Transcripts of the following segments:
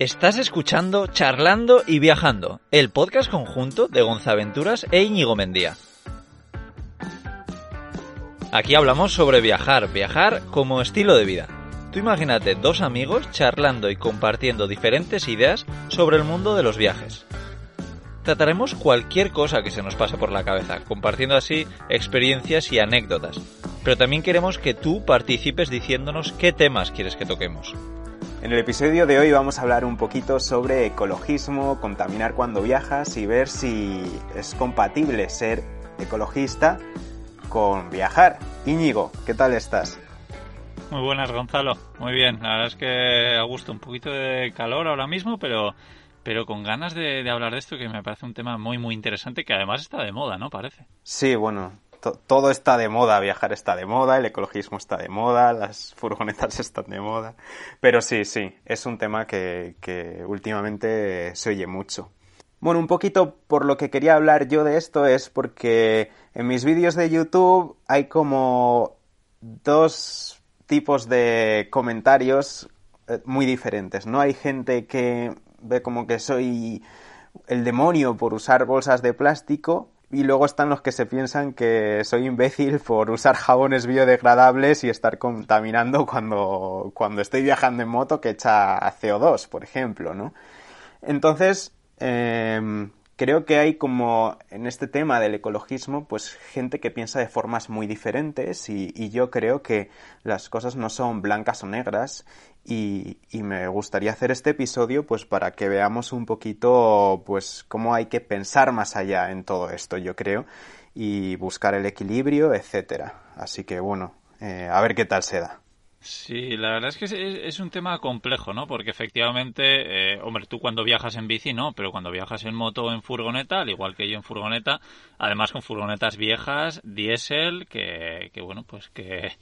Estás escuchando Charlando y Viajando, el podcast conjunto de Gonzaventuras e Íñigo Mendía. Aquí hablamos sobre viajar, viajar como estilo de vida. Tú imagínate dos amigos charlando y compartiendo diferentes ideas sobre el mundo de los viajes. Trataremos cualquier cosa que se nos pase por la cabeza, compartiendo así experiencias y anécdotas. Pero también queremos que tú participes diciéndonos qué temas quieres que toquemos. En el episodio de hoy vamos a hablar un poquito sobre ecologismo, contaminar cuando viajas y ver si es compatible ser ecologista con viajar. Íñigo, ¿qué tal estás? Muy buenas, Gonzalo. Muy bien. La verdad es que a gusto. Un poquito de calor ahora mismo, pero, pero con ganas de, de hablar de esto que me parece un tema muy, muy interesante que además está de moda, ¿no? Parece. Sí, bueno, todo está de moda, viajar está de moda, el ecologismo está de moda, las furgonetas están de moda. Pero sí, sí, es un tema que, últimamente se oye mucho. Bueno, un poquito por lo que quería hablar yo de esto es porque en mis vídeos de YouTube hay como dos tipos de comentarios eh, muy diferentes, ¿no? Hay gente que ve como que soy el demonio por usar bolsas de plástico y luego están los que se piensan que soy imbécil por usar jabones biodegradables y estar contaminando cuando, cuando estoy viajando en moto que echa CO2, por ejemplo, ¿no? Entonces, em, creo que hay como en este tema del ecologismo, pues gente que piensa de formas muy diferentes y, yo creo que las cosas no son blancas o negras y, me gustaría hacer este episodio pues para que veamos un poquito pues cómo hay que pensar más allá en todo esto yo creo y buscar el equilibrio etcétera. Así que bueno eh, a ver qué tal se da Sí, la verdad es que es, un tema complejo, ¿no? Porque efectivamente, eh, hombre, tú cuando viajas en bici, no, pero cuando viajas en moto o en furgoneta, al igual que yo en furgoneta, además con furgonetas viejas, diésel, que, que bueno, pues que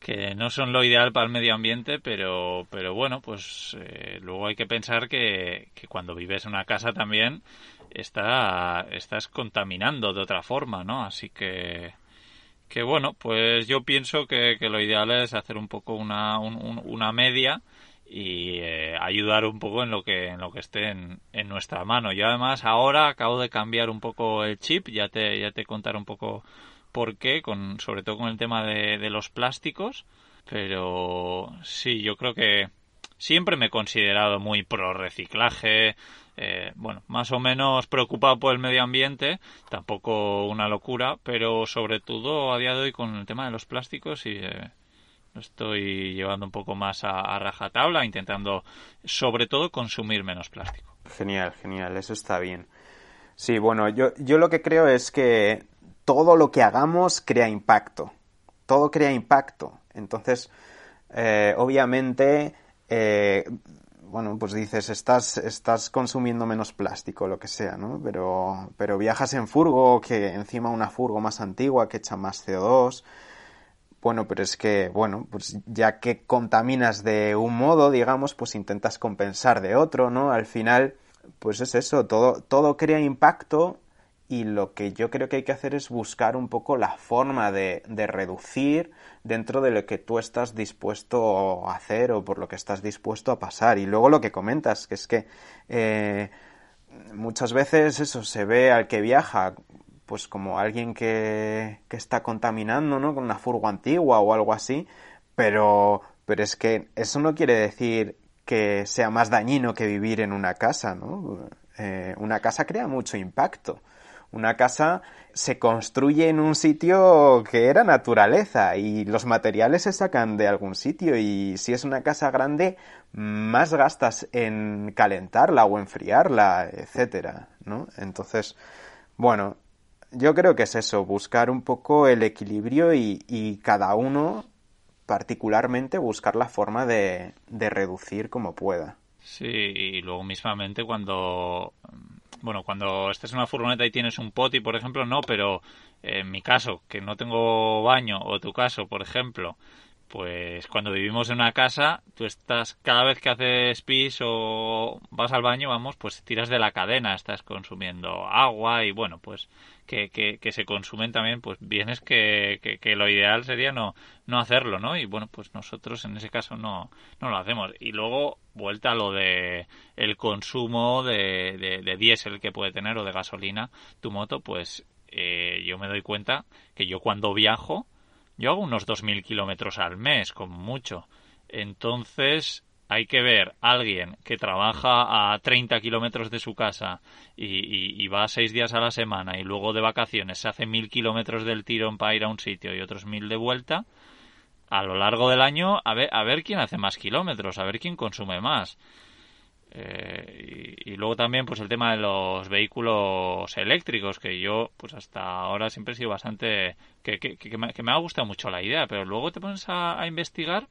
que no son lo ideal para el medio ambiente, pero, pero bueno, pues eh, luego hay que pensar que, que, cuando vives en una casa también está, estás contaminando de otra forma, ¿no? Así que, que bueno, pues yo pienso que, lo ideal es hacer un poco una, una media y eh, ayudar un poco en lo que en lo que esté en, en, nuestra mano. Yo además ahora acabo de cambiar un poco el chip, ya te ya te contaré un poco por qué, con, sobre todo con el tema de, de los plásticos, pero sí, yo creo que siempre me he considerado muy pro reciclaje, eh, bueno, más o menos preocupado por el medio ambiente, tampoco una locura, pero sobre todo a día de hoy con el tema de los plásticos y eh, estoy llevando un poco más a, a, rajatabla, intentando sobre todo consumir menos plástico. Genial, genial, eso está bien. Sí, bueno, yo, yo lo que creo es que todo lo que hagamos crea impacto. Todo crea impacto. Entonces, eh, obviamente, eh, bueno, pues dices, estás, estás consumiendo menos plástico, lo que sea, ¿no? Pero, pero viajas en furgo, que encima una furgo más antigua que echa más CO2. Bueno, pero es que, bueno, pues ya que contaminas de un modo, digamos, pues intentas compensar de otro, ¿no? Al final, pues es eso, todo, todo crea impacto y lo que yo creo que hay que hacer es buscar un poco la forma de, de, reducir dentro de lo que tú estás dispuesto a hacer o por lo que estás dispuesto a pasar. Y luego lo que comentas, que es que eh, muchas veces eso se ve al que viaja pues como alguien que, que está contaminando, ¿no? Con una furgo antigua o algo así, pero, pero es que eso no quiere decir que sea más dañino que vivir en una casa, ¿no? Eh, una casa crea mucho impacto. Una casa se construye en un sitio que era naturaleza y los materiales se sacan de algún sitio y si es una casa grande más gastas en calentarla o enfriarla, etcétera, ¿no? Entonces, bueno, yo creo que es eso, buscar un poco el equilibrio y, y cada uno particularmente buscar la forma de, de reducir como pueda. Sí, y luego mismamente cuando bueno, cuando estés en una furgoneta y tienes un poti, por ejemplo, no, pero en mi caso, que no tengo baño, o tu caso, por ejemplo, pues cuando vivimos en una casa, tú estás, cada vez que haces pis o vas al baño, vamos, pues tiras de la cadena, estás consumiendo agua y bueno, pues que, que, se consumen también, pues bienes que, que, lo ideal sería no, no hacerlo, ¿no? Y bueno, pues nosotros en ese caso no, no lo hacemos. Y luego, vuelta a lo de el consumo de, de, de diésel que puede tener o de gasolina tu moto, pues eh, yo me doy cuenta que yo cuando viajo, yo hago unos 2.000 kilómetros al mes, como mucho. Entonces, hay que ver a alguien que trabaja a 30 kilómetros de su casa y, va seis días a la semana y luego de vacaciones se hace mil kilómetros del tirón para ir a un sitio y otros mil de vuelta. A lo largo del año, a ver, a ver quién hace más kilómetros, a ver quién consume más. Eh, y, luego también pues el tema de los vehículos eléctricos que yo pues hasta ahora siempre he sido bastante que, que, me, ha gustado mucho la idea pero luego te pones a, investigar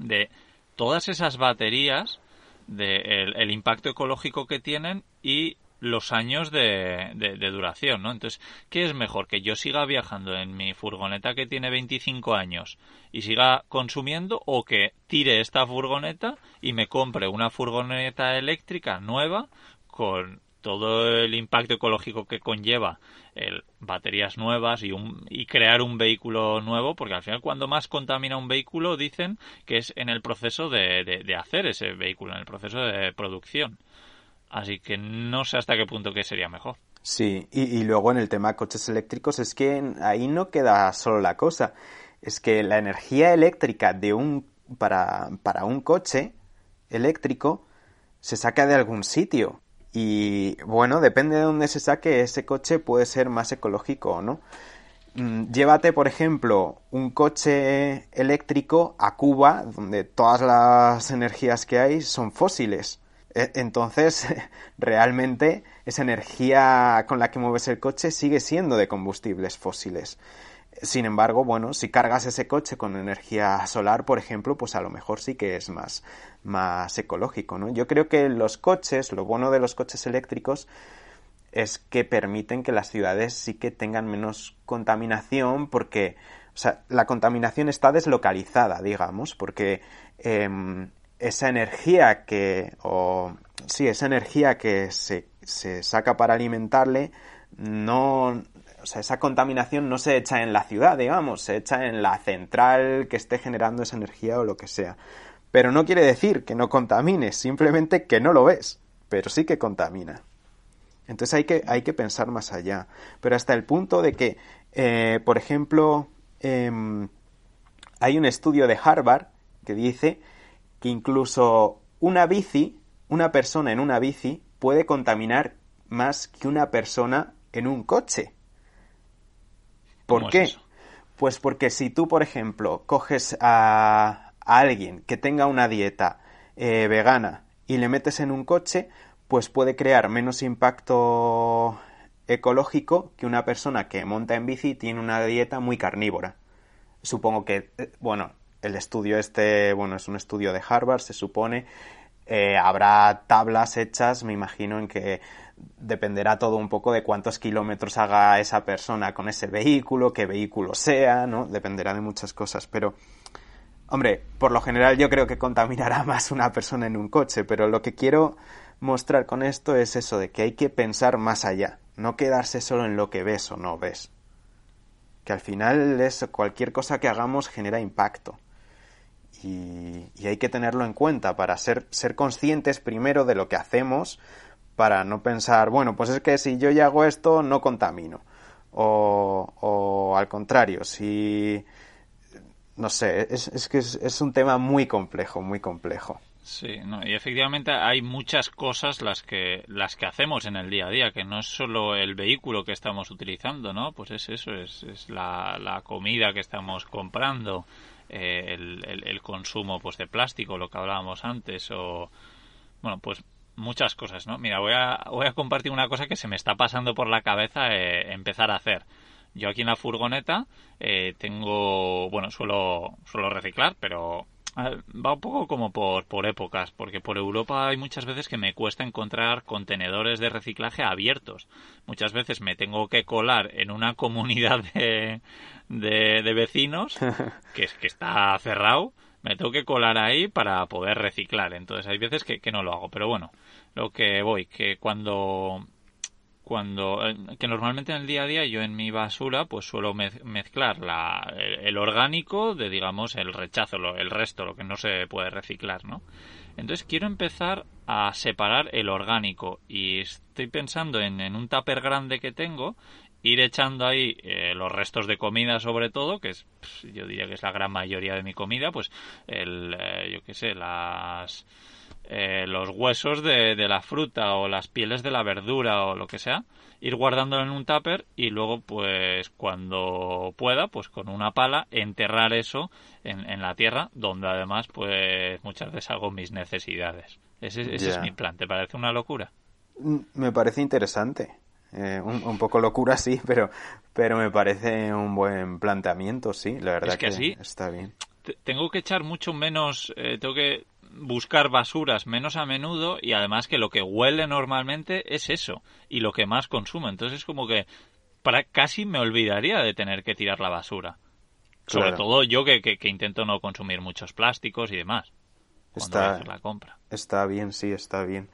de todas esas baterías de el impacto ecológico que tienen y los años de, duración, ¿no? Entonces, ¿qué es mejor? ¿Que yo siga viajando en mi furgoneta que tiene 25 años y siga consumiendo o que tire esta furgoneta y me compre una furgoneta eléctrica nueva con todo el impacto ecológico que conlleva el, baterías nuevas y, un, y crear un vehículo nuevo, porque al final cuando más contamina un vehículo dicen que es en el proceso de hacer ese vehículo, en el proceso de producción. Así que no sé hasta qué punto que sería mejor. Sí, y, luego en el tema de coches eléctricos es que ahí no queda solo la cosa. Es que la energía eléctrica de un para, para un coche eléctrico se saca de algún sitio. Y bueno, depende de dónde se saque, ese coche puede ser más ecológico o no. Mm, llévate, por ejemplo, un coche eléctrico a Cuba, donde todas las energías que hay son fósiles. E, entonces, realmente esa energía con la que mueves el coche sigue siendo de combustibles fósiles. Sin embargo, bueno, si cargas ese coche con energía solar, por ejemplo, pues a lo mejor sí que es más, más ecológico, ¿no? Yo creo que los coches, lo bueno de los coches eléctricos es que permiten que las ciudades sí que tengan menos contaminación porque, o sea, la contaminación está deslocalizada, digamos, porque em, esa energía que, o sí, esa energía que se, se saca para alimentarle, no, o sea, esa contaminación no se echa en la ciudad, digamos, se echa en la central que esté generando esa energía o lo que sea. Pero no quiere decir que no contamine, simplemente que no lo ves, pero sí que contamina. Entonces hay que, hay que pensar más allá. Pero hasta el punto de que, eh, por ejemplo, em, hay un estudio de Harvard que dice que incluso una bici, una persona en una bici, puede contaminar más que una persona en un coche. ¿Por qué? Pues porque si tú, por ejemplo, coges a, alguien que tenga una dieta eh, vegana y le metes en un coche, pues puede crear menos impacto ecológico que una persona que monta en bici y tiene una dieta muy carnívora. Supongo que, eh, bueno, el estudio este, bueno, es un estudio de Harvard, se supone. Eh, habrá tablas hechas, me imagino, en que dependerá todo un poco de cuántos kilómetros haga esa persona con ese vehículo, qué vehículo sea, ¿no? Dependerá de muchas cosas, pero... Hombre, por lo general yo creo que contaminará más una persona en un coche, pero lo que quiero mostrar con esto es eso de que hay que pensar más allá, no quedarse solo en lo que ves o no ves. Que al final es cualquier cosa que hagamos genera impacto y, hay que tenerlo en cuenta para ser, ser conscientes primero de lo que hacemos, para no pensar, bueno, pues es que si yo ya hago esto, no contamino. O, o al contrario, si... No sé, es, es que es, un tema muy complejo, muy complejo. Sí, no, y efectivamente hay muchas cosas las que las que hacemos en el día a día, que no es solo el vehículo que estamos utilizando, ¿no? Pues es eso, es, es la comida que estamos comprando, eh, el, consumo pues de plástico, lo que hablábamos antes, o bueno, pues muchas cosas, ¿no? Mira, voy a, voy a compartir una cosa que se me está pasando por la cabeza eh, empezar a hacer. Yo aquí en la furgoneta eh, tengo, bueno, suelo, suelo reciclar, pero va un poco como por, por épocas, porque por Europa hay muchas veces que me cuesta encontrar contenedores de reciclaje abiertos. Muchas veces me tengo que colar en una comunidad de, de, vecinos que, que está cerrado, me tengo que colar ahí para poder reciclar. Entonces hay veces que, que no lo hago, pero bueno, lo que voy, que cuando cuando que normalmente en el día a día yo en mi basura pues suelo mezclar la, el, orgánico de digamos el rechazo el resto lo que no se puede reciclar no entonces quiero empezar a separar el orgánico y estoy pensando en, en un tupper grande que tengo ir echando ahí eh, los restos de comida sobre todo que es yo diría que es la gran mayoría de mi comida pues el eh, yo qué sé las eh, los huesos de, la fruta o las pieles de la verdura o lo que sea, ir guardándolo en un tupper y luego, pues cuando pueda, pues con una pala enterrar eso en, la tierra, donde además, pues muchas veces hago mis necesidades. Ese, es mi plan. ¿Te parece una locura? Mm, me parece interesante. Eh, un, poco locura, sí, pero, pero me parece un buen planteamiento, sí. La verdad que, sí. está bien. Tengo que echar mucho menos, eh, tengo que buscar basuras menos a menudo y además que lo que huele normalmente es eso y lo que más consumo. Entonces es como que para, casi me olvidaría de tener que tirar la basura. Sobre todo yo que, que, intento no consumir muchos plásticos y demás. Está, la compra. está bien, sí, está bien.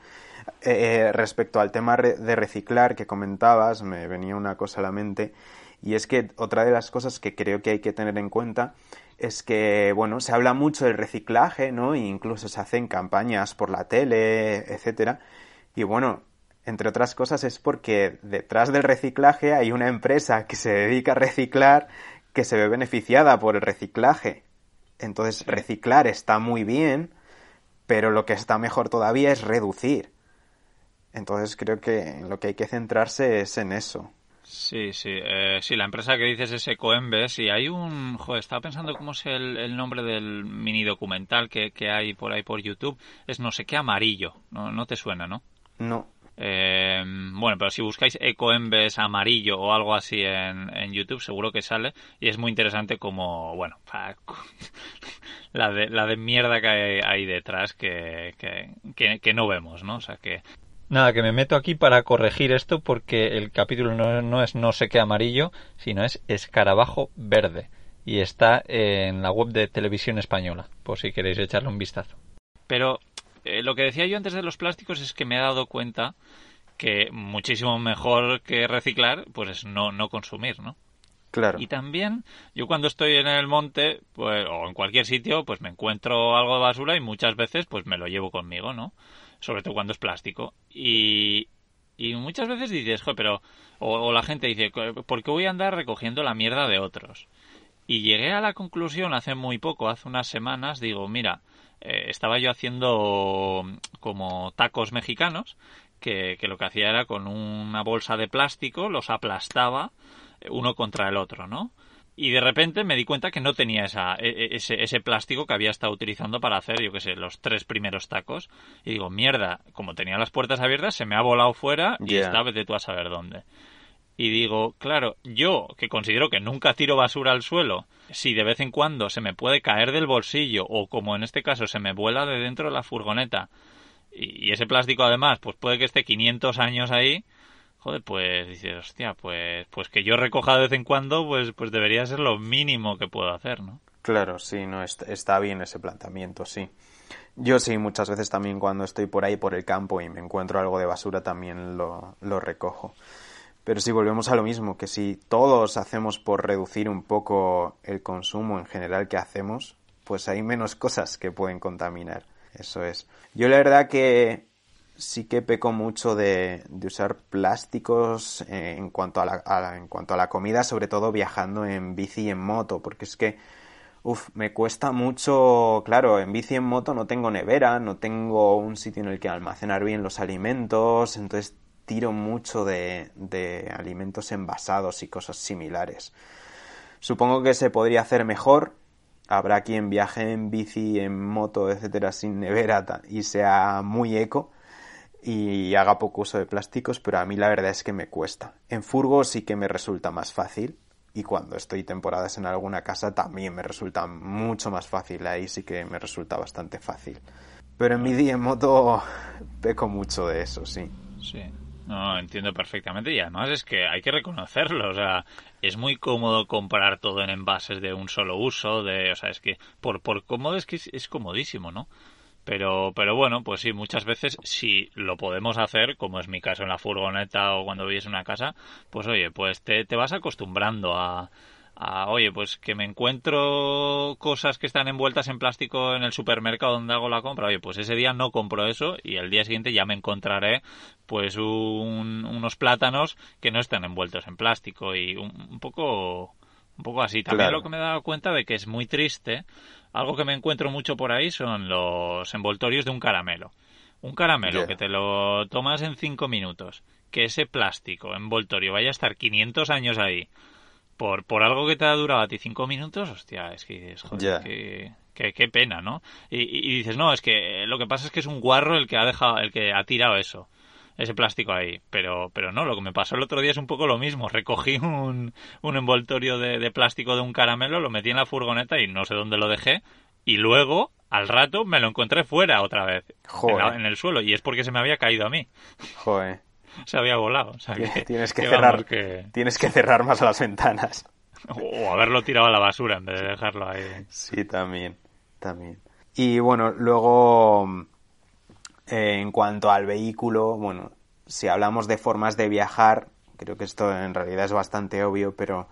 Eh, eh, respecto al tema de reciclar que comentabas, me venía una cosa a la mente y es que otra de las cosas que creo que hay que tener en cuenta es que, bueno, se habla mucho del reciclaje, ¿no? E incluso se hacen campañas por la tele, etcétera. Y bueno, entre otras cosas es porque detrás del reciclaje hay una empresa que se dedica a reciclar que se ve beneficiada por el reciclaje. Entonces, reciclar está muy bien, pero lo que está mejor todavía es reducir. Entonces, creo que lo que hay que centrarse es en eso. Sí, sí. Eh, sí, la empresa que dices es Ecoembes y hay un... Joder, estaba pensando cómo es el, nombre del mini documental que, que, hay por ahí por YouTube. Es no sé qué amarillo. No, no te suena, ¿no? No. Eh, bueno, pero si buscáis Ecoembes amarillo o algo así en, en, YouTube, seguro que sale. Y es muy interesante como, bueno, la de, la de mierda que hay ahí detrás que, que, que, no vemos, ¿no? O sea, que Nada, que me meto aquí para corregir esto porque el capítulo no, es no sé qué amarillo, sino es escarabajo verde. Y está en la web de Televisión Española, por si queréis echarle un vistazo. Pero eh, lo que decía yo antes de los plásticos es que me he dado cuenta que muchísimo mejor que reciclar, pues es no, no consumir, ¿no? Claro. Y también, yo cuando estoy en el monte, pues, o en cualquier sitio, pues me encuentro algo de basura y muchas veces, pues me lo llevo conmigo, ¿no? Sobre todo cuando es plástico. Y, y muchas veces dices, Joder, pero, o, la gente dice, ¿por qué voy a andar recogiendo la mierda de otros? Y llegué a la conclusión hace muy poco, hace unas semanas, digo, mira, eh, estaba yo haciendo como tacos mexicanos, que, que, lo que hacía era con una bolsa de plástico, los aplastaba eh, uno contra el otro, ¿no? Y de repente me di cuenta que no tenía esa, e, e, ese, ese, plástico que había estado utilizando para hacer, yo qué sé, los tres primeros tacos. Y digo, mierda, como tenía las puertas abiertas, se me ha volado fuera y esta vez de tú a saber dónde. Y digo, claro, yo, que considero que nunca tiro basura al suelo, si de vez en cuando se me puede caer del bolsillo o como en este caso se me vuela de dentro de la furgoneta y, y ese plástico además, pues puede que esté 500 años ahí, joder, pues dices, hostia, pues, pues que yo recoja de vez en cuando, pues, pues debería ser lo mínimo que puedo hacer, ¿no? Claro, sí, no está bien ese planteamiento, sí. Yo sí, muchas veces también cuando estoy por ahí por el campo y me encuentro algo de basura también lo, lo recojo. Pero si volvemos a lo mismo, que si todos hacemos por reducir un poco el consumo en general que hacemos, pues hay menos cosas que pueden contaminar. Eso es. Yo la verdad que sí que peco mucho de, usar plásticos eh, en, cuanto a la, en cuanto a la comida, sobre todo viajando en bici y en moto, porque es que, uff, me cuesta mucho, claro, en bici y en moto no tengo nevera, no tengo un sitio en el que almacenar bien los alimentos, entonces tiro mucho de, de alimentos envasados y cosas similares. Supongo que se podría hacer mejor, habrá quien viaje en bici, en moto, etcétera, sin nevera y sea muy eco, y haga poco uso de plásticos, pero a mí la verdad es que me cuesta. En furgo sí que me resulta más fácil, y cuando estoy temporadas en alguna casa también me resulta mucho más fácil. Ahí sí que me resulta bastante fácil. Pero en mi día en moto peco mucho de eso, sí. Sí. No, entiendo perfectamente y además es que hay que reconocerlo, o sea, es muy cómodo comprar todo en envases de un solo uso, de, o sea, es que por, por cómodo es que es, comodísimo, ¿no? Pero, pero bueno, pues sí, muchas veces si lo podemos hacer, como es mi caso en la furgoneta o cuando vives en una casa, pues oye, pues te, te vas acostumbrando a, oye, pues que me encuentro cosas que están envueltas en plástico en el supermercado donde hago la compra, oye, pues ese día no compro eso y el día siguiente ya me encontraré pues unos plátanos que no están envueltos en plástico y un, poco un poco así. También lo que me he dado cuenta de que es muy triste, algo que me encuentro mucho por ahí son los envoltorios de un caramelo. Un caramelo que te lo tomas en cinco minutos, que ese plástico envoltorio vaya a estar 500 años ahí por, por algo que te ha durado a ti cinco minutos, hostia, es que es joder, qué pena, ¿no? Y, dices, no, es que lo que pasa es que es un guarro el que ha dejado, el que ha tirado eso, ese plástico ahí. Pero, pero no, lo que me pasó el otro día es un poco lo mismo. Recogí un, un envoltorio de, plástico de un caramelo, lo metí en la furgoneta y no sé dónde lo dejé. Y luego, al rato, me lo encontré fuera otra vez. En, en, el suelo. Y es porque se me había caído a mí. Joder. se había volado. tienes, que, cerrar, tienes que cerrar más las ventanas. O haberlo tirado a la basura en vez de dejarlo ahí. Sí, también, también. Y bueno, luego, eh, en cuanto al vehículo, bueno, si hablamos de formas de viajar, creo que esto en realidad es bastante obvio, pero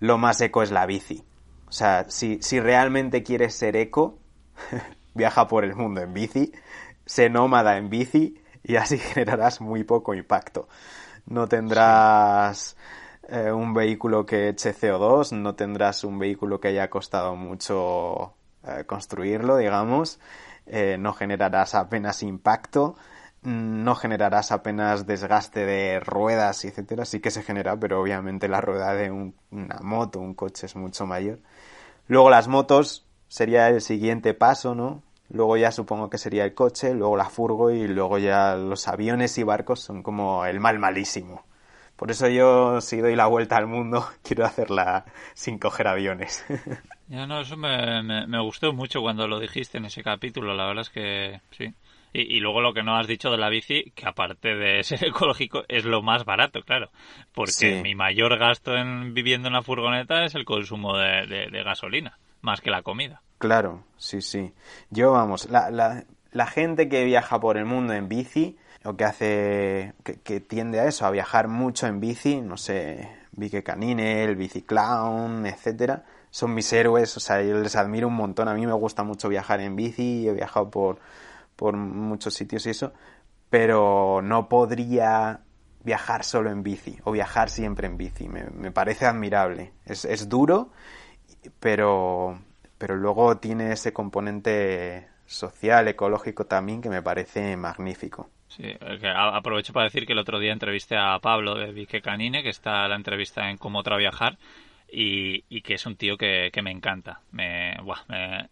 lo más eco es la bici. O sea, si, si realmente quieres ser eco, viaja por el mundo en bici, sé nómada en bici y así generarás muy poco impacto. No tendrás eh, un vehículo que eche CO2, no tendrás un vehículo que haya costado mucho eh, construirlo, digamos, eh, no generarás apenas impacto, no generarás apenas desgaste de ruedas, etcétera. Sí que se genera, pero obviamente la rueda de una moto, un coche es mucho mayor. Luego las motos sería el siguiente paso, ¿no? Luego ya supongo que sería el coche, luego la furgo y luego ya los aviones y barcos son como el mal malísimo. Por eso yo, si doy la vuelta al mundo, quiero hacerla sin coger aviones. Ya no, eso me, me, gustó mucho cuando lo dijiste en ese capítulo, la verdad es que sí. Y, luego lo que no has dicho de la bici, que aparte de ser ecológico, es lo más barato, claro. Porque mi mayor gasto en viviendo en la furgoneta es el consumo de gasolina, más que la comida. Claro, sí, sí. Yo, vamos, la, la, la gente que viaja por el mundo en bici, o que hace, que, tiende a eso, a viajar mucho en bici, no sé, Vique Canine, el Biciclown, etcétera, son mis héroes, o sea, yo les admiro un montón. A mí me gusta mucho viajar en bici, he viajado por, por muchos sitios y eso, pero no podría viajar solo en bici o viajar siempre en bici. Me, me parece admirable. Es, es duro, pero, pero luego tiene ese componente social, ecológico también que me parece magnífico. Aprovecho para decir que el otro día entrevisté a Pablo de Vique Canine, que está la entrevista en Cómo otra viajar, y, que es un tío que, me encanta. Me,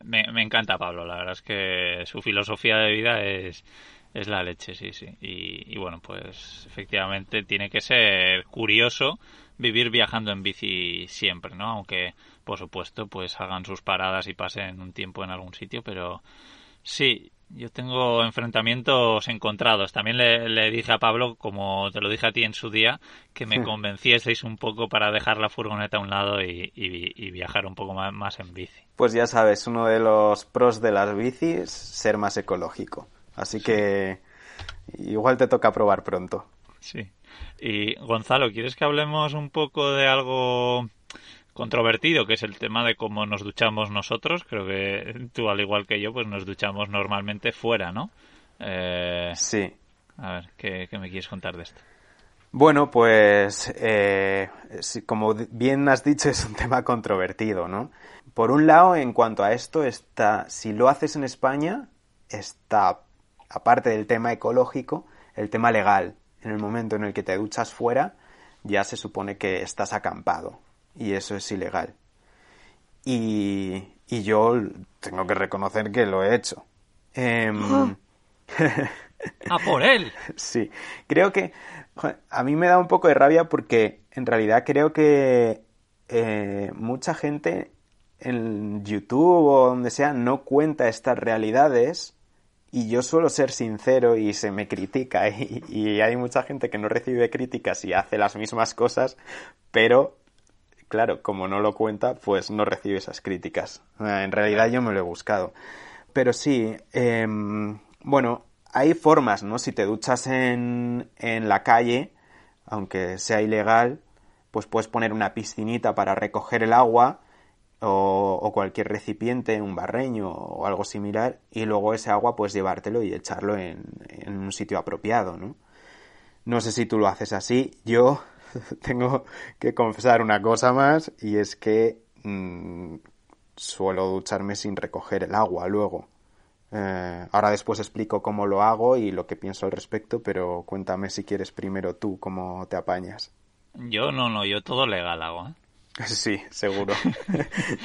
me, encanta Pablo, la verdad es que su filosofía de vida es, es la leche, sí, sí. Y, y bueno, pues efectivamente tiene que ser curioso vivir viajando en bici siempre, ¿no? Aunque, por supuesto, pues hagan sus paradas y pasen un tiempo en algún sitio, pero sí, yo tengo enfrentamientos encontrados. También le, dije a Pablo, como te lo dije a ti en su día, que me convencieseis un poco para dejar la furgoneta a un lado y, viajar un poco más, en bici. Pues ya sabes, uno de los pros de las bicis, ser más ecológico. Así que igual te toca probar pronto. Sí. Y Gonzalo, ¿quieres que hablemos un poco de algo controvertido, que es el tema de cómo nos duchamos nosotros? Creo que tú, al igual que yo, pues nos duchamos normalmente fuera, ¿no? Eh, sí. A ver, ¿qué, me quieres contar de esto? Bueno, pues eh, como bien has dicho, es un tema controvertido, ¿no? Por un lado, en cuanto a esto, está, si lo haces en España, está, aparte del tema ecológico, el tema legal en el momento en el que te duchas fuera, ya se supone que estás acampado y eso es ilegal. Y, y yo tengo que reconocer que lo he hecho. Eh, ¡A por él! sí, creo que a mí me da un poco de rabia porque en realidad creo que eh, mucha gente en YouTube o donde sea no cuenta estas realidades y yo suelo ser sincero y se me critica y, y, hay mucha gente que no recibe críticas y hace las mismas cosas, pero claro, como no lo cuenta, pues no recibe esas críticas. En realidad yo me lo he buscado. Pero sí, eh, bueno, hay formas, ¿no? Si te duchas en, en la calle, aunque sea ilegal, pues puedes poner una piscinita para recoger el agua o, o, cualquier recipiente, un barreño o algo similar, y luego ese agua puedes llevártelo y echarlo en, en un sitio apropiado, ¿no? No sé si tú lo haces así. Yo tengo que confesar una cosa más y es que mmm, suelo ducharme sin recoger el agua luego. Eh, ahora después explico cómo lo hago y lo que pienso al respecto, pero cuéntame si quieres primero tú cómo te apañas. Yo no, no, yo todo legal hago. ¿eh? Sí, seguro.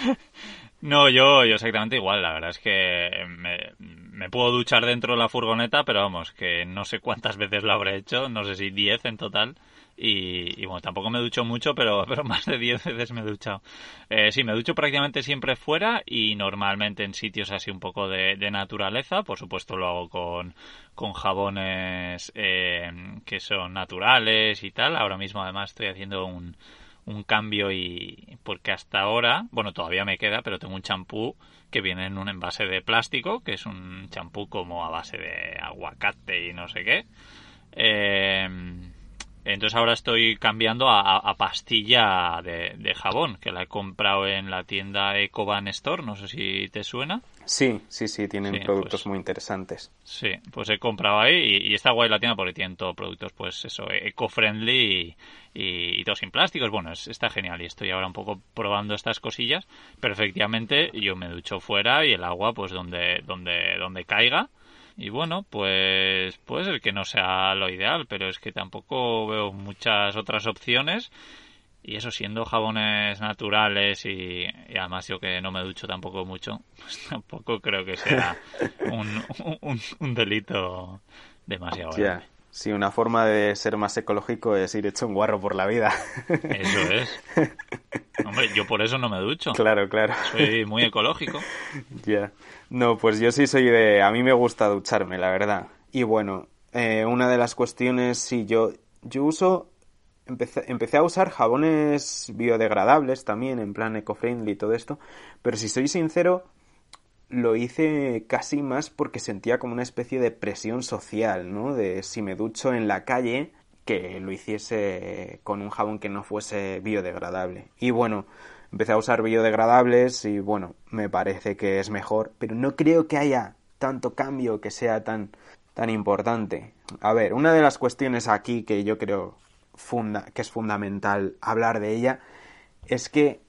no, yo, yo exactamente igual. La verdad es que me, me, puedo duchar dentro de la furgoneta, pero vamos, que no sé cuántas veces lo habré hecho, no sé si 10 en total. Y, y, bueno, tampoco me ducho mucho, pero, pero más de 10 veces me he duchado. Eh, sí, me ducho prácticamente siempre fuera y normalmente en sitios así un poco de, de naturaleza. Por supuesto lo hago con, con jabones eh, que son naturales y tal. Ahora mismo además estoy haciendo un, un cambio y porque hasta ahora, bueno, todavía me queda, pero tengo un champú que viene en un envase de plástico, que es un champú como a base de aguacate y no sé qué. Eh, entonces ahora estoy cambiando a, a pastilla de, de, jabón, que la he comprado en la tienda Ecoban Store, no sé si te suena. Sí, sí, sí, tienen sí, productos pues, muy interesantes. Sí, pues he comprado ahí y, y, está guay la tienda porque tienen todos productos, pues eso, eco-friendly y, y, y todo sin plásticos. Bueno, es, está genial y estoy ahora un poco probando estas cosillas, pero efectivamente yo me ducho fuera y el agua pues donde, donde, donde caiga y bueno, pues puede ser que no sea lo ideal, pero es que tampoco veo muchas otras opciones. Y eso siendo jabones naturales y, y además yo que no me ducho tampoco mucho, pues tampoco creo que sea un, un, un delito demasiado grande. Yeah. Sí, una forma de ser más ecológico es ir hecho un guarro por la vida. Eso es. Hombre, yo por eso no me ducho. Claro, claro. Soy muy ecológico. Ya. Yeah. No, pues yo sí soy de... A mí me gusta ducharme, la verdad. Y bueno, eh, una de las cuestiones, sí, yo, yo uso... Empecé, empecé a usar jabones biodegradables también, en plan eco-friendly y todo esto. Pero si soy sincero, lo hice casi más porque sentía como una especie de presión social, ¿no? De si me ducho en la calle, que lo hiciese con un jabón que no fuese biodegradable. Y bueno, empecé a usar biodegradables y bueno, me parece que es mejor, pero no creo que haya tanto cambio que sea tan, tan importante. A ver, una de las cuestiones aquí que yo creo que es fundamental hablar de ella es que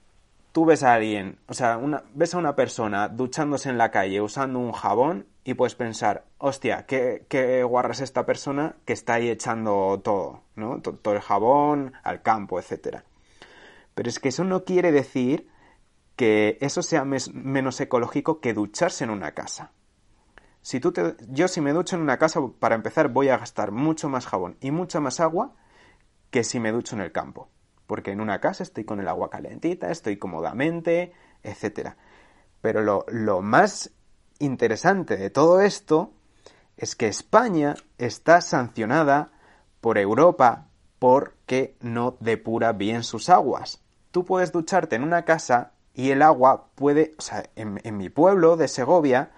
tú ves a alguien, o sea, ves a una persona duchándose en la calle usando un jabón y puedes pensar, hostia, qué, qué guarra es esta persona que está ahí echando todo, ¿no? Todo el jabón al campo, etcétera. Pero es que eso no quiere decir que eso sea menos ecológico que ducharse en una casa. Si tú te, yo si me ducho en una casa, para empezar, voy a gastar mucho más jabón y mucha más agua que si me ducho en el campo porque en una casa estoy con el agua calentita, estoy cómodamente, etc. Pero lo más interesante de todo esto es que España está sancionada por Europa porque no depura bien sus aguas. Tú puedes ducharte en una casa y el agua puede, o sea, en, mi pueblo de Segovia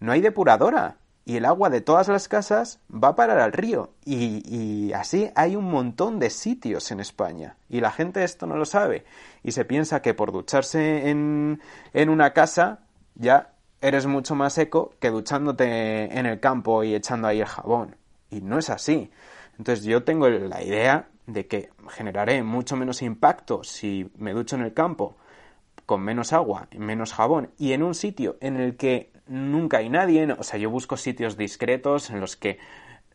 no hay depuradora y el agua de todas las casas va a parar al río. Y, así hay un montón de sitios en España. Y la gente esto no lo sabe. Y se piensa que por ducharse en, en una casa ya eres mucho más eco que duchándote en el campo y echando ahí el jabón. Y no es así. Entonces yo tengo la idea de que generaré mucho menos impacto si me ducho en el campo con menos agua, menos jabón y en un sitio en el que nunca hay nadie, o sea, yo busco sitios discretos en los que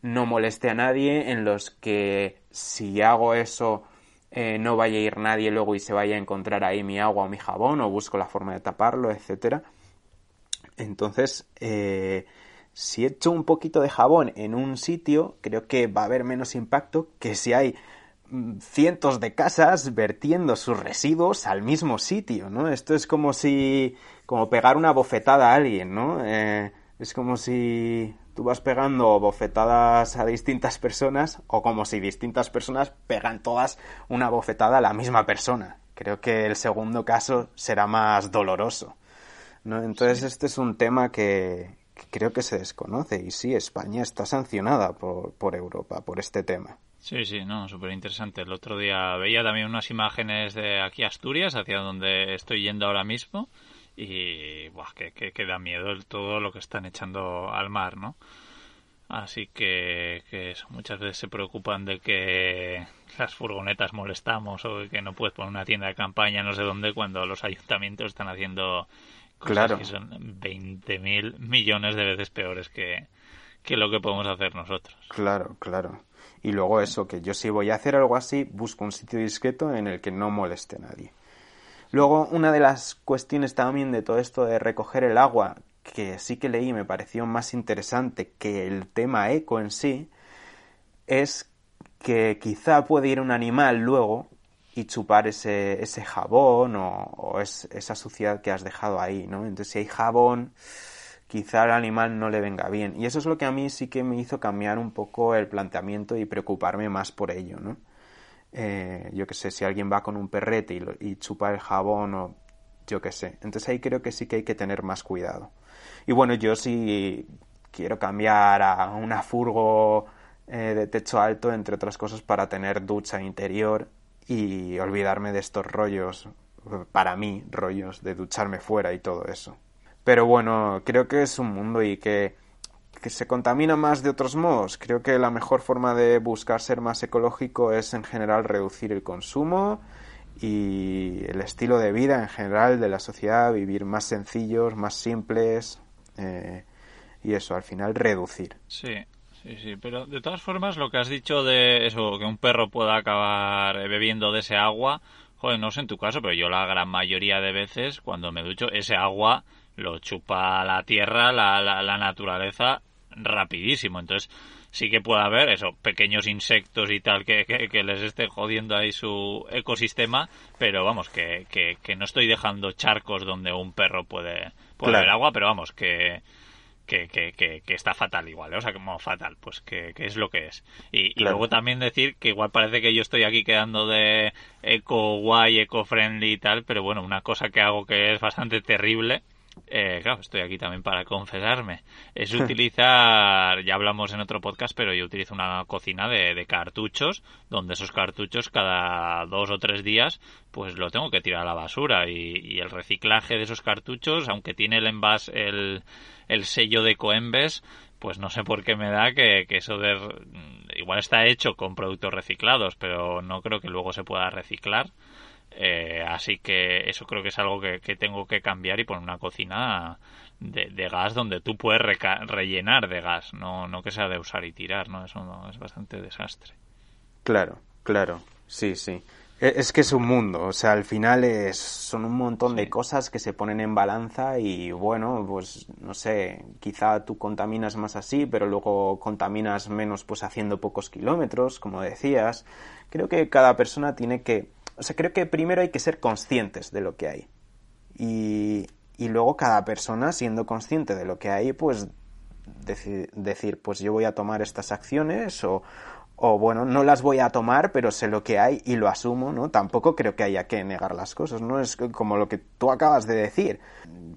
no moleste a nadie, en los que si hago eso eh, no vaya a ir nadie luego y se vaya a encontrar ahí mi agua o mi jabón, o busco la forma de taparlo, etcétera. Entonces, eh, si echo un poquito de jabón en un sitio, creo que va a haber menos impacto que si hay cientos de casas vertiendo sus residuos al mismo sitio, ¿no? Esto es como si, como pegar una bofetada a alguien, ¿no? Eh, es como si tú vas pegando bofetadas a distintas personas o como si distintas personas pegan todas una bofetada a la misma persona. Creo que el segundo caso será más doloroso. ¿no? Entonces este es un tema que, creo que se desconoce y sí, España está sancionada por, por Europa por este tema. Sí, sí, no, súper interesante. El otro día veía también unas imágenes de aquí Asturias, hacia donde estoy yendo ahora mismo, y buah, que, que, da miedo el, todo lo que están echando al mar, ¿no? Así que, que eso, muchas veces se preocupan de que las furgonetas molestamos o que no puedes poner una tienda de campaña no sé dónde cuando los ayuntamientos están haciendo cosas claro. que son 20.000 millones de veces peores que, que lo que podemos hacer nosotros. Claro, claro. Y luego eso, que yo si voy a hacer algo así, busco un sitio discreto en el que no moleste a nadie. Luego, una de las cuestiones también de todo esto de recoger el agua, que sí que leí me pareció más interesante que el tema eco en sí, es que quizá puede ir un animal luego y chupar ese, ese jabón o, esa suciedad que has dejado ahí, ¿no? Entonces, si hay jabón, quizá al animal no le venga bien. Y eso es lo que a mí sí que me hizo cambiar un poco el planteamiento y preocuparme más por ello, ¿no? Eh, yo qué sé, si alguien va con un perrete y, chupa el jabón o yo qué sé. Entonces ahí creo que sí que hay que tener más cuidado. Y bueno, yo sí quiero cambiar a una furgo eh, de techo alto, entre otras cosas, para tener ducha interior y olvidarme de estos rollos, para mí, rollos de ducharme fuera y todo eso. Pero bueno, creo que es un mundo y que que se contamina más de otros modos. Creo que la mejor forma de buscar ser más ecológico es en general reducir el consumo y el estilo de vida en general de la sociedad, vivir más sencillos, más simples eh, y eso, al final reducir. Sí, sí, sí, pero de todas formas lo que has dicho de eso, que un perro pueda acabar bebiendo de ese agua, joder, no sé en tu caso, pero yo la gran mayoría de veces cuando me ducho, ese agua lo chupa la tierra, la, la, la naturaleza rapidísimo. Entonces sí que puede haber eso, pequeños insectos y tal que, que, les esté jodiendo ahí su ecosistema, pero vamos, que, que, no estoy dejando charcos donde un perro puede, puede haber agua, pero vamos, que, que, que, que, está fatal igual, ¿eh? o sea, como fatal, pues que, es lo que es. Y, y, luego también decir que igual parece que yo estoy aquí quedando de eco guay, eco friendly y tal, pero bueno, una cosa que hago que es bastante terrible eh, claro, estoy aquí también para confesarme, es utilizar, ya hablamos en otro podcast, pero yo utilizo una cocina de, cartuchos, donde esos cartuchos cada dos o tres días, pues lo tengo que tirar a la basura y, el reciclaje de esos cartuchos, aunque tiene el envase, el, el sello de Coembes, pues no sé por qué me da que, que, eso de igual está hecho con productos reciclados, pero no creo que luego se pueda reciclar. Eh, así que eso creo que es algo que, tengo que cambiar y poner una cocina de, gas donde tú puedes rellenar de gas, no, no que sea de usar y tirar, ¿no? Eso es bastante desastre. Claro, claro, sí, sí. E, es que es un mundo, o sea, al final es, son un montón de cosas que se ponen en balanza y bueno, pues no sé, quizá tú contaminas más así, pero luego contaminas menos pues haciendo pocos kilómetros, como decías. Creo que cada persona tiene que o sea, creo que primero hay que ser conscientes de lo que hay. Y, y luego cada persona, siendo consciente de lo que hay, pues decir, pues yo voy a tomar estas acciones o, o bueno, no las voy a tomar, pero sé lo que hay y lo asumo, ¿no? Tampoco creo que haya que negar las cosas, ¿no? Es como lo que tú acabas de decir.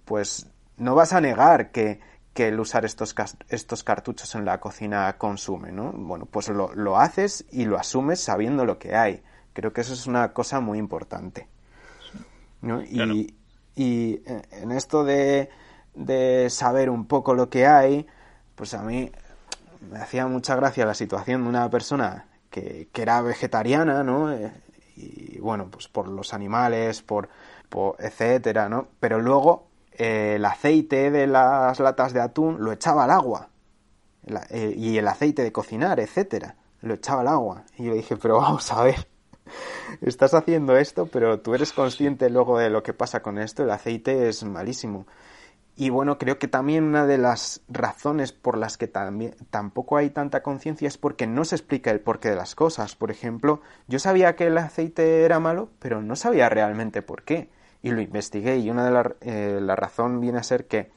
Pues no vas a negar que, que el usar estos, estos cartuchos en la cocina consume, ¿no? Bueno, pues lo, lo haces y lo asumes sabiendo lo que hay. Creo que eso es una cosa muy importante. Y, y, en esto de, de saber un poco lo que hay, pues a mí me hacía mucha gracia la situación de una persona que, que era vegetariana, ¿no? Eh, y bueno, pues por los animales, por, etcétera, ¿no? Pero luego eh, el aceite de las latas de atún lo echaba al agua. Eh, y el aceite de cocinar, etcétera, lo echaba al agua. Y yo dije, pero vamos a ver, estás haciendo esto, pero tú eres consciente luego de lo que pasa con esto, el aceite es malísimo. Y bueno, creo que también una de las razones por las que también, tampoco hay tanta conciencia es porque no se explica el porqué de las cosas. Por ejemplo, yo sabía que el aceite era malo, pero no sabía realmente por qué. Y lo investigué y una de las eh, la razón viene a ser que,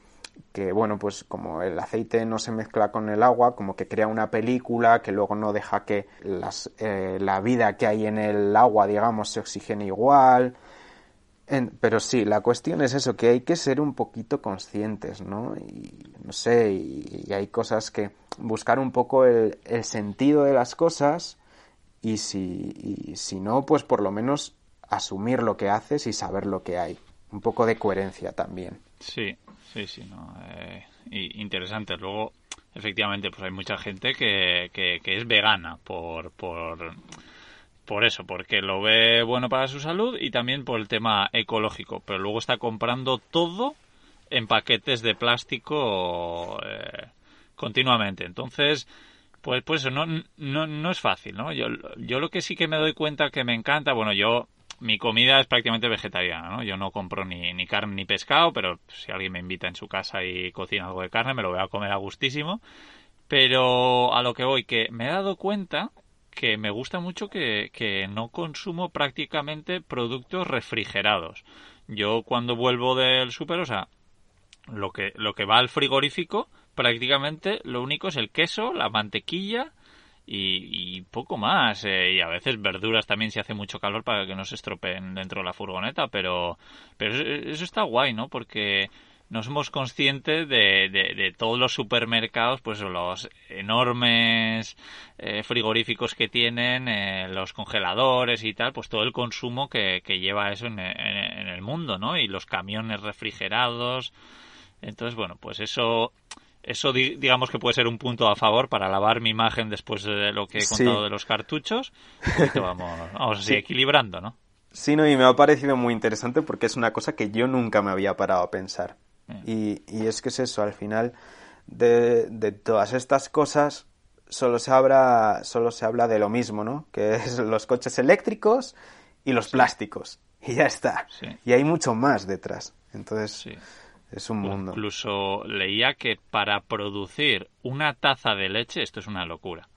que, bueno, pues como el aceite no se mezcla con el agua, como que crea una película que luego no deja que las, eh, la vida que hay en el agua, digamos, se oxigene igual pero sí, la cuestión es eso, que hay que ser un poquito conscientes, ¿no? Y no sé, y, hay cosas que buscar un poco el, sentido de las cosas y si, y si no, pues por lo menos asumir lo que haces y saber lo que hay. Un poco de coherencia también. Sí, sí, sí, no. Eh, interesante. Luego, efectivamente, pues hay mucha gente que, que, que es vegana por, por por eso, porque lo ve bueno para su salud y también por el tema ecológico. Pero luego está comprando todo en paquetes de plástico eh, continuamente. Entonces, pues, pues no, no, no es fácil, ¿no? Yo, yo lo que sí que me doy cuenta que me encanta, bueno, yo, mi comida es prácticamente vegetariana, ¿no? Yo no compro ni, ni carne ni pescado, pero si alguien me invita en su casa y cocina algo de carne, me lo voy a comer a gustísimo. Pero a lo que voy, que me he dado cuenta que me gusta mucho que, que no consumo prácticamente productos refrigerados. Yo cuando vuelvo del súper, o sea, lo que, lo que va al frigorífico, prácticamente lo único es el queso, la mantequilla y, poco más. Eh, y a veces verduras también si hace mucho calor para que no se estropeen dentro de la furgoneta, pero, pero eso está guay, ¿no? Porque no somos conscientes de, de, todos los supermercados, pues los enormes eh, frigoríficos que tienen, eh, los congeladores y tal, pues todo el consumo que, que lleva eso en, en, el mundo, ¿no? Y los camiones refrigerados. Entonces, bueno, pues eso, eso digamos que puede ser un punto a favor para lavar mi imagen después de lo que he contado de los cartuchos. vamos, vamos así equilibrando, ¿no? Sí, no, y me ha parecido muy interesante porque es una cosa que yo nunca me había parado a pensar. Y, y, es que es eso, al final de, de, todas estas cosas solo se, habla, solo se habla de lo mismo, ¿no? Que es los coches eléctricos y los plásticos. Y ya está. Y hay mucho más detrás. Entonces, es un mundo. Incluso leía que para producir una taza de leche, esto es una locura.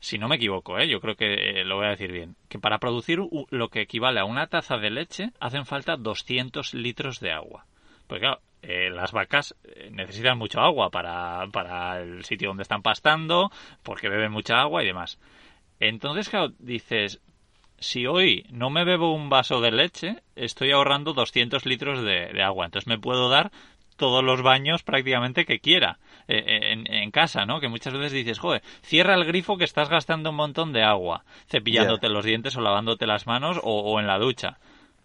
Si no me equivoco, ¿eh? yo creo que eh, lo voy a decir bien, que para producir lo que equivale a una taza de leche hacen falta 200 litros de agua. Porque claro, eh, las vacas eh, necesitan mucho agua para, para el sitio donde están pastando, porque beben mucha agua y demás. Entonces, claro, dices, si hoy no me bebo un vaso de leche, estoy ahorrando 200 litros de, agua. Entonces me puedo dar todos los baños prácticamente que quiera eh, en, casa, ¿no? Que muchas veces dices, joder, cierra el grifo que estás gastando un montón de agua, cepillándote los dientes o lavándote las manos o, o en la ducha.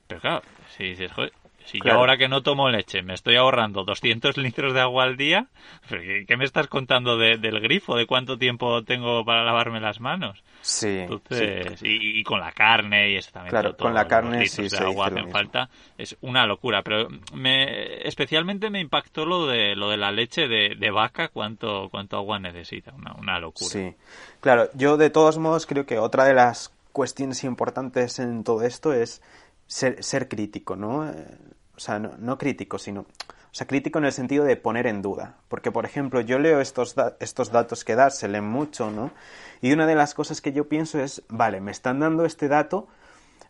Pero claro, si dices, joder, si yo ahora que no tomo leche me estoy ahorrando 200 litros de agua al día, ¿qué, me estás contando del grifo? ¿De cuánto tiempo tengo para lavarme las manos? Sí. Entonces, Y, con la carne y eso también. Claro, con la carne sí de agua hacen falta. Es una locura, pero me, especialmente me impactó lo de lo de la leche de, de vaca, cuánto, cuánto agua necesita. Una, una locura. Sí. Claro, yo de todos modos creo que otra de las cuestiones importantes en todo esto es ser, ser crítico, ¿no? Eh, o sea, no, crítico, sino, o sea, crítico en el sentido de poner en duda. Porque, por ejemplo, yo leo estos, estos datos que das, se leen mucho, ¿no? Y una de las cosas que yo pienso es, vale, me están dando este dato,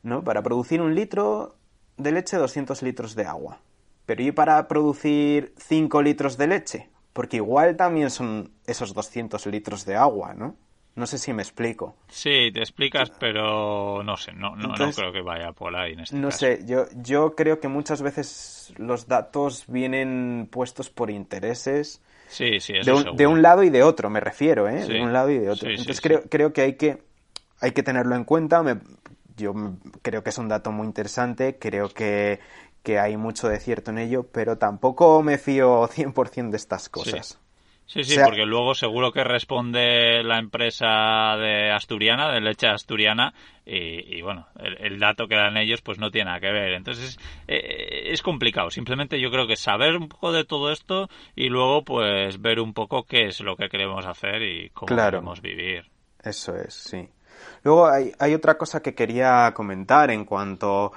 ¿no? Para producir un litro de leche, 200 litros de agua. Pero ¿y para producir 5 litros de leche? Porque igual también son esos 200 litros de agua, ¿no? No sé si me explico. Sí, te explicas, pero no sé, no, no, no creo que vaya por ahí en este No sé, yo, yo creo que muchas veces los datos vienen puestos por intereses. Sí, sí, de, un, de un lado y de otro, me refiero, ¿eh? de un lado y de otro. Entonces creo, creo que hay que hay que tenerlo en cuenta. Me, yo creo que es un dato muy interesante, creo que, que hay mucho de cierto en ello, pero tampoco me fío 100% de estas cosas. Sí, sí, porque luego seguro que responde la empresa de Asturiana, de leche asturiana, y, bueno, el, dato que dan ellos pues no tiene nada que ver. Entonces eh, es complicado. Simplemente yo creo que saber un poco de todo esto y luego pues ver un poco qué es lo que queremos hacer y cómo queremos vivir. Eso es, sí. Luego hay, hay otra cosa que quería comentar en cuanto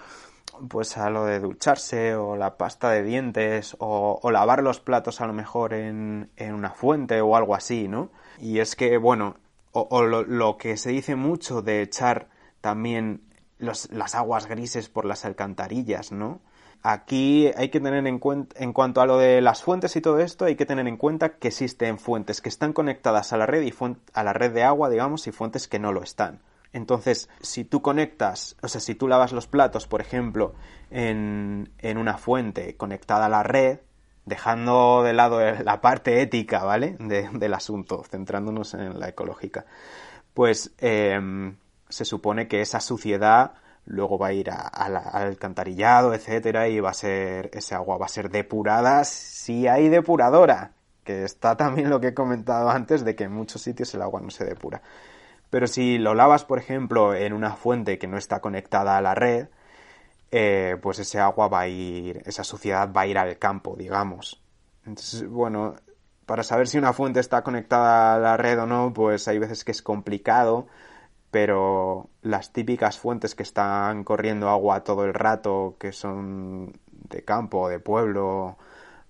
pues a lo de ducharse o la pasta de dientes o, lavar los platos a lo mejor en, en, una fuente o algo así, ¿no? Y es que, bueno, o, lo, que se dice mucho de echar también las aguas grises por las alcantarillas, ¿no? Aquí hay que tener en cuenta, en cuanto a lo de las fuentes y todo esto, hay que tener en cuenta que existen fuentes que están conectadas a la red y a la red de agua, digamos, y fuentes que no lo están. Entonces, si tú conectas, o sea, si tú lavas los platos, por ejemplo, en, en una fuente conectada a la red, dejando de lado la parte ética, ¿vale? del asunto, centrándonos en la ecológica, pues em, se supone que esa suciedad luego va a ir al alcantarillado, etcétera, y va a ser, ese agua va a ser depurada si hay depuradora, que está también lo que he comentado antes de que en muchos sitios el agua no se depura. Pero si lo lavas, por ejemplo, en una fuente que no está conectada a la red, eh, pues ese agua va a ir, esa suciedad va a ir al campo, digamos. Entonces, bueno, para saber si una fuente está conectada a la red o no, pues hay veces que es complicado, pero las típicas fuentes que están corriendo agua todo el rato, que son de campo, de pueblo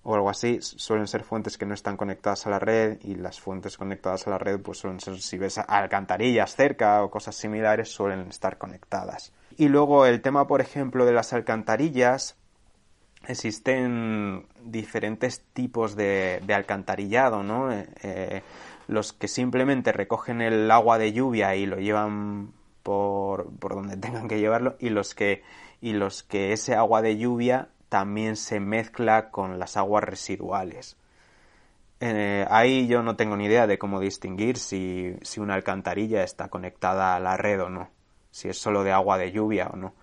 o algo así, suelen ser fuentes que no están conectadas a la red y las fuentes conectadas a la red pues suelen ser, si ves alcantarillas cerca o cosas similares, suelen estar conectadas. Y luego el tema, por ejemplo, de las alcantarillas, existen diferentes tipos de, alcantarillado, ¿no? Eh, eh, los que simplemente recogen el agua de lluvia y lo llevan por, por donde tengan que llevarlo, y los que, y los que ese agua de lluvia también se mezcla con las aguas residuales. Eh, ahí yo no tengo ni idea de cómo distinguir si, si una alcantarilla está conectada a la red o no si es solo de agua de lluvia o no.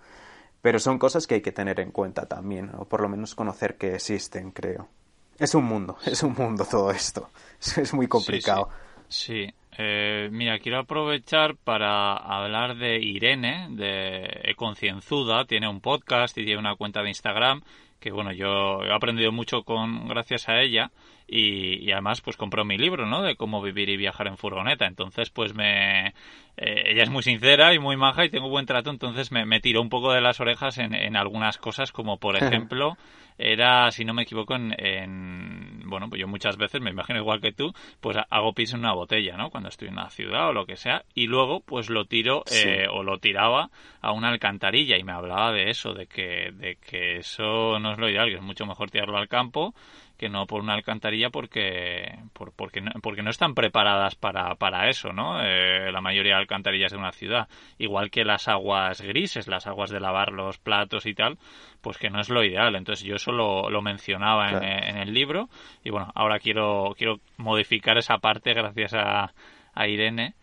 Pero son cosas que hay que tener en cuenta también, o por lo menos conocer que existen, creo. Es un mundo, es un mundo todo esto. Es muy complicado. Sí, eh, mira, quiero aprovechar para hablar de Irene, de Concienzuda. Tiene un podcast y tiene una cuenta de Instagram que, bueno, yo he aprendido mucho con gracias a ella y, además pues compró mi libro, ¿no? De cómo vivir y viajar en furgoneta. Entonces pues me... Eh, ella es muy sincera y muy maja y tengo buen trato, entonces me, me tiró un poco de las orejas en, en algunas cosas como por ejemplo era, si no me equivoco, en, bueno, pues yo muchas veces, me imagino igual que tú, pues hago pis en una botella, ¿no? Cuando estoy en una ciudad o lo que sea, y luego pues lo tiro eh, o lo tiraba a una alcantarilla y me hablaba de eso, de que, de que eso no es lo ideal, que es mucho mejor tirarlo al campo que no por una alcantarilla porque por, porque, no, porque no están preparadas para, para eso, ¿no? Eh, la mayoría de alcantarillas de una ciudad. Igual que las aguas grises, las aguas de lavar los platos y tal, pues que no es lo ideal. Entonces yo eso lo, lo mencionaba en, en, el libro y bueno, ahora quiero, quiero modificar esa parte gracias a, a Irene.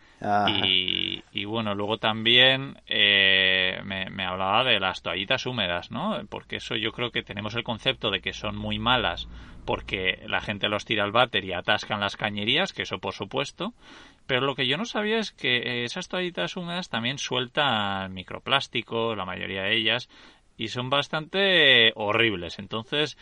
Y, y, bueno, luego también eh, me, me, hablaba de las toallitas húmedas, ¿no? Porque eso yo creo que tenemos el concepto de que son muy malas porque la gente los tira al váter y atascan las cañerías, que eso por supuesto, pero lo que yo no sabía es que esas toallitas húmedas también sueltan microplástico, la mayoría de ellas, y son bastante horribles. Entonces,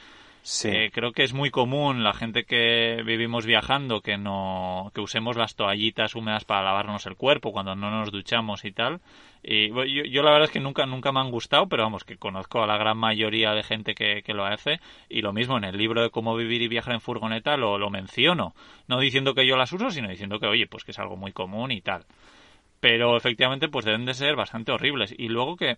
Eh, creo que es muy común la gente que vivimos viajando que no que usemos las toallitas húmedas para lavarnos el cuerpo cuando no nos duchamos y tal. Y yo, yo, la verdad es que nunca nunca me han gustado, pero vamos que conozco a la gran mayoría de gente que, que lo hace y lo mismo en el libro de cómo vivir y viajar en furgoneta lo, lo menciono, no diciendo que yo las uso, sino diciendo que oye pues que es algo muy común y tal. Pero efectivamente pues deben de ser bastante horribles y luego que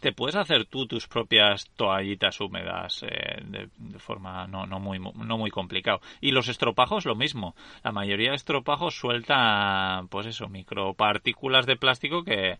te puedes hacer tú tus propias toallitas húmedas eh, de, forma no, no, muy, no muy complicado. Y los estropajos lo mismo. La mayoría de estropajos sueltan, pues eso, micropartículas de plástico que,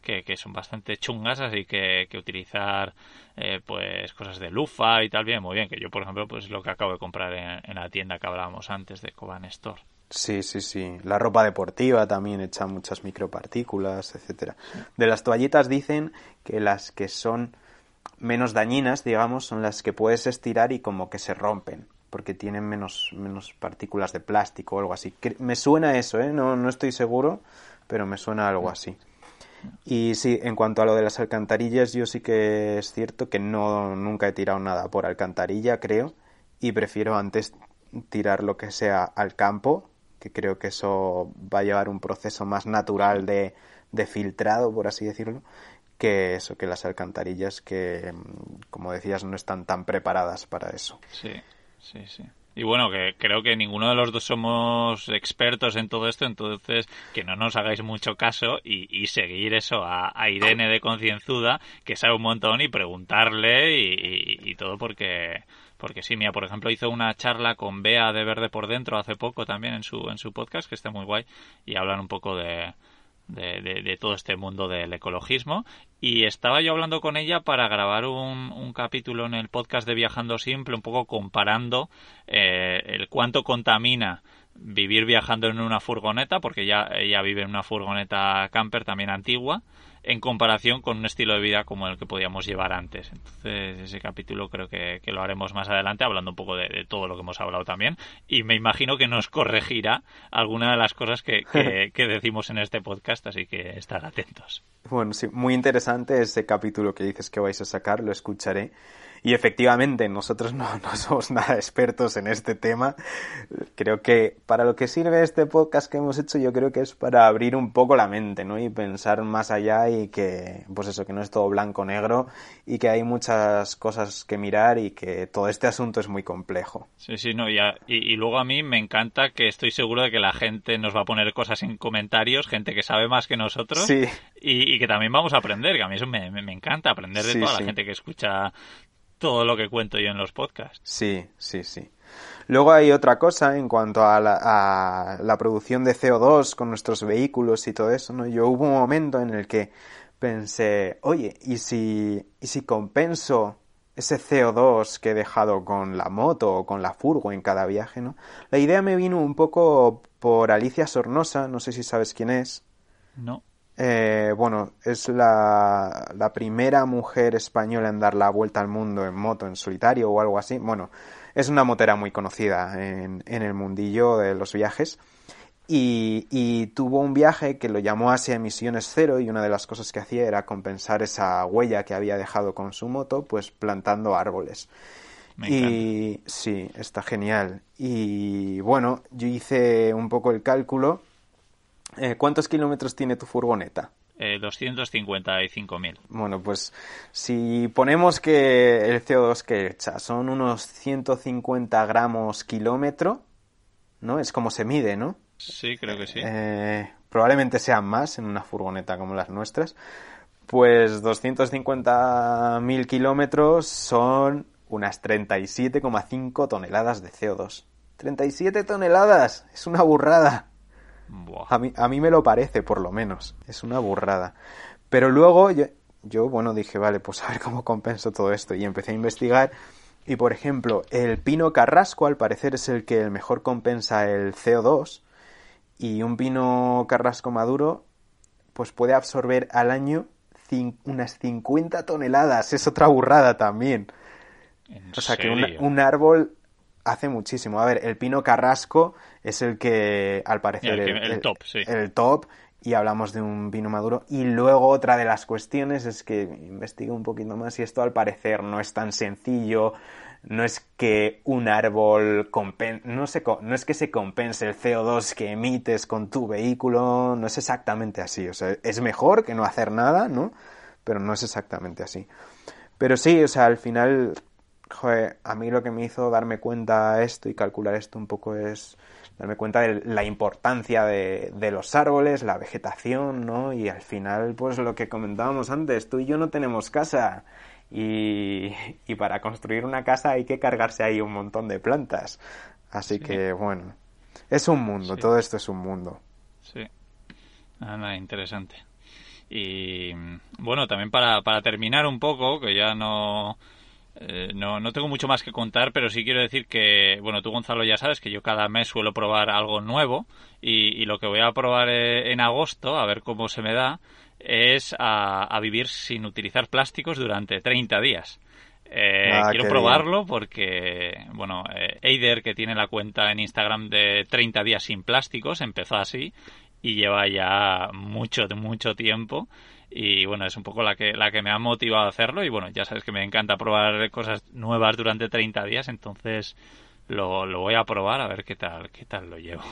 que, son bastante chungas, así que, que utilizar eh, pues cosas de lufa y tal, bien, muy bien. Que yo, por ejemplo, pues lo que acabo de comprar en, en la tienda que hablábamos antes de Coban Store. Sí, sí, sí. La ropa deportiva también echa muchas micropartículas, etcétera. De las toallitas dicen que las que son menos dañinas, digamos, son las que puedes estirar y como que se rompen, porque tienen menos, menos partículas de plástico o algo así. Me suena eso, ¿eh? No, no estoy seguro, pero me suena algo así. Y sí, en cuanto a lo de las alcantarillas, yo sí que es cierto que no nunca he tirado nada por alcantarilla, creo, y prefiero antes tirar lo que sea al campo creo que eso va a llevar un proceso más natural de, de filtrado, por así decirlo, que eso, que las alcantarillas que, como decías, no están tan preparadas para eso. Sí, sí, sí. Y bueno, que creo que ninguno de los dos somos expertos en todo esto, entonces que no nos hagáis mucho caso y, seguir eso a, Irene de Concienzuda, que sabe un montón, y preguntarle y, todo porque porque sí, mira, por ejemplo, hizo una charla con Bea de Verde por Dentro hace poco también en su, en su podcast, que está muy guay, y hablan un poco de, de, todo este mundo del ecologismo. Y estaba yo hablando con ella para grabar un, un capítulo en el podcast de Viajando Simple, un poco comparando eh, el cuánto contamina vivir viajando en una furgoneta, porque ya ella vive en una furgoneta camper también antigua, en comparación con un estilo de vida como el que podíamos llevar antes. Entonces, ese capítulo creo que, lo haremos más adelante, hablando un poco de, todo lo que hemos hablado también. Y me imagino que nos corregirá alguna de las cosas que, que, decimos en este podcast, así que estar atentos. Bueno, sí, muy interesante ese capítulo que dices que vais a sacar, lo escucharé. Y efectivamente, nosotros no, somos nada expertos en este tema. Creo que para lo que sirve este podcast que hemos hecho, yo creo que es para abrir un poco la mente, ¿no? Y pensar más allá y que, pues eso, que no es todo blanco-negro y que hay muchas cosas que mirar y que todo este asunto es muy complejo. Sí, sí, no, y, y, luego a mí me encanta que estoy seguro de que la gente nos va a poner cosas en comentarios, gente que sabe más que nosotros. Sí. Y, que también vamos a aprender, que a mí eso me, encanta, aprender de toda la gente que escucha todo lo que cuento yo en los podcasts. Sí, sí, sí. Luego hay otra cosa en cuanto a la, producción de CO2 con nuestros vehículos y todo eso, ¿no? Yo hubo un momento en el que pensé, oye, ¿y si, y si compenso ese CO2 que he dejado con la moto o con la furgo en cada viaje, ¿no? La idea me vino un poco por Alicia Sornosa, no sé si sabes quién es. No. Eh, bueno, es la, la, primera mujer española en dar la vuelta al mundo en moto, en solitario o algo así. Bueno, es una motera muy conocida en, en el mundillo de los viajes. Y, y, tuvo un viaje que lo llamó Asia Emisiones Cero y una de las cosas que hacía era compensar esa huella que había dejado con su moto, pues plantando árboles. y sí, está genial. Y bueno, yo hice un poco el cálculo eh, ¿Cuántos kilómetros tiene tu furgoneta? Eh, 255.000. Bueno, pues si ponemos que el CO2 que echa son unos 150 gramos kilómetro, ¿no? Es como se mide, ¿no? Sí, creo que sí. Eh, probablemente sean más en una furgoneta como las nuestras. Pues 250.000 kilómetros son unas 37,5 toneladas de CO2. 37 toneladas, es una burrada. A mí, a mí me lo parece, por lo menos. Es una burrada. Pero luego yo, yo, bueno, dije, vale, pues a ver cómo compenso todo esto. Y empecé a investigar. Y, por ejemplo, el pino carrasco, al parecer, es el que mejor compensa el CO2. Y un pino carrasco maduro, pues puede absorber al año unas 50 toneladas. Es otra burrada también. O sea, que un árbol hace muchísimo. A ver, el pino carrasco es el que, al parecer, el, top, sí. El top, y hablamos de un vino maduro. Y luego otra de las cuestiones es que investigué un poquito más y esto al parecer no es tan sencillo. No es que un árbol no, se, no es que se compense el CO2 que emites con tu vehículo, no es exactamente así. O sea, es mejor que no hacer nada, ¿no? Pero no es exactamente así. Pero sí, o sea, al final joder, a mí lo que me hizo darme cuenta esto y calcular esto un poco es darme cuenta de la importancia de, de, los árboles, la vegetación, ¿no? Y al final, pues lo que comentábamos antes, tú y yo no tenemos casa. Y, y para construir una casa hay que cargarse ahí un montón de plantas. Así que, bueno, es un mundo, todo esto es un mundo. Sí. nada, interesante. Y bueno, también para, para terminar un poco, que ya no, eh, no, no tengo mucho más que contar, pero sí quiero decir que, bueno, tú Gonzalo ya sabes que yo cada mes suelo probar algo nuevo y, lo que voy a probar eh, en agosto, a ver cómo se me da, es a, vivir sin utilizar plásticos durante 30 días. Eh, ah, quiero probarlo porque, bueno, Eider, que tiene la cuenta en Instagram de 30 días sin plásticos, empezó así y lleva ya mucho, mucho tiempo y bueno, es un poco la que, la que me ha motivado a hacerlo y bueno, ya sabes que me encanta probar cosas nuevas durante 30 días, entonces lo, lo voy a probar a ver qué tal, qué tal lo llevo.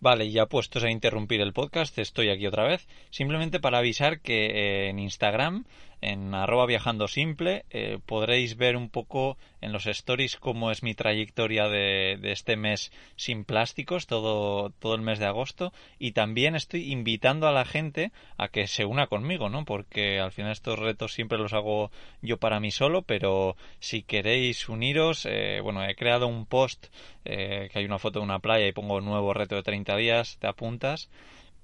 Vale, ya puestos a interrumpir el podcast, estoy aquí otra vez, simplemente para avisar que eh, en Instagram en arroba viajando simple eh, podréis ver un poco en los stories cómo es mi trayectoria de, de, este mes sin plásticos, todo, todo el mes de agosto. Y también estoy invitando a la gente a que se una conmigo, ¿no? Porque al final estos retos siempre los hago yo para mí solo, pero si queréis uniros, eh, bueno, he creado un post eh, que hay una foto de una playa y pongo nuevo reto de 30 días, te apuntas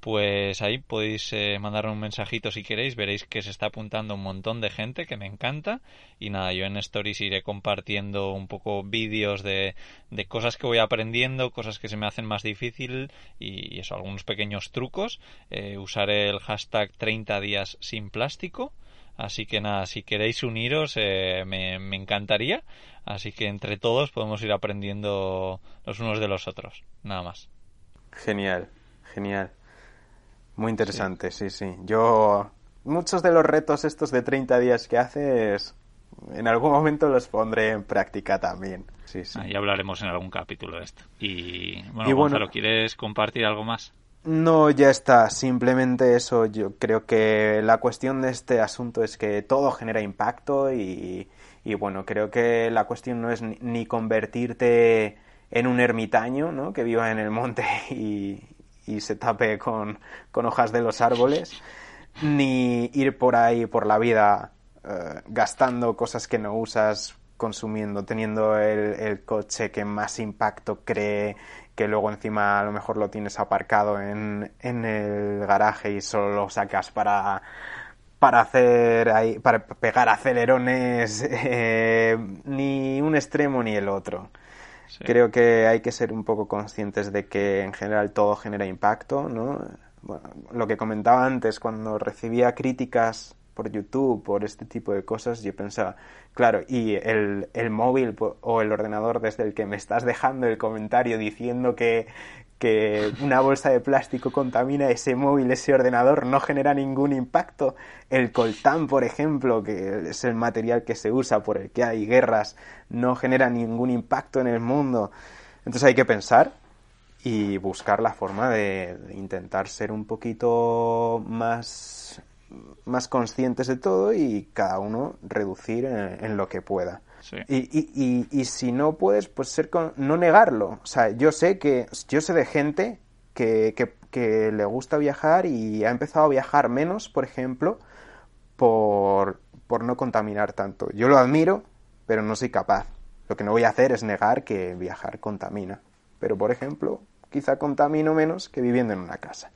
pues ahí podéis eh, mandar un mensajito si queréis, veréis que se está apuntando un montón de gente que me encanta y nada, yo en Stories iré compartiendo un poco vídeos de, de cosas que voy aprendiendo, cosas que se me hacen más difícil y, eso, algunos pequeños trucos. Eh, usaré el hashtag 30 días sin plástico. Así que nada, si queréis uniros, eh, me, me encantaría. Así que entre todos podemos ir aprendiendo los unos de los otros. Nada más. Genial, genial. Muy interesante, sí. sí, Yo, muchos de los retos estos de 30 días que haces, en algún momento los pondré en práctica también. Sí, sí. Ahí hablaremos en algún capítulo de esto. Y bueno, Gonzalo, ¿quieres compartir algo más? No, ya está. Simplemente eso. Yo creo que la cuestión de este asunto es que todo genera impacto y, y bueno, creo que la cuestión no es ni convertirte en un ermitaño, ¿no? Que viva en el monte y, y se tape con, hojas de los árboles, ni ir por ahí por la vida eh, gastando cosas que no usas, consumiendo, teniendo el, coche que más impacto cree, que luego encima a lo mejor lo tienes aparcado en, en el garaje y solo lo sacas para para hacer ahí, para pegar acelerones eh, ni un extremo ni el otro. Creo que hay que ser un poco conscientes de que en general todo genera impacto, ¿no? Bueno, lo que comentaba antes, cuando recibía críticas por YouTube, por este tipo de cosas, yo pensaba, claro, y el, el móvil o el ordenador desde el que me estás dejando el comentario diciendo que, que una bolsa de plástico contamina ese móvil, ese ordenador, no genera ningún impacto. El coltán, por ejemplo, que es el material que se usa por el que hay guerras, no genera ningún impacto en el mundo. Entonces hay que pensar y buscar la forma de, intentar ser un poquito más, más conscientes de todo y cada uno reducir en lo que pueda. Y, y, y, si no puedes, pues ser con, no negarlo. O sea, yo sé que yo sé de gente que, que, le gusta viajar y ha empezado a viajar menos, por ejemplo, por, por no contaminar tanto. Yo lo admiro, pero no soy capaz. Lo que no voy a hacer es negar que viajar contamina. Pero, por ejemplo, quizá contamino menos que viviendo en una casa.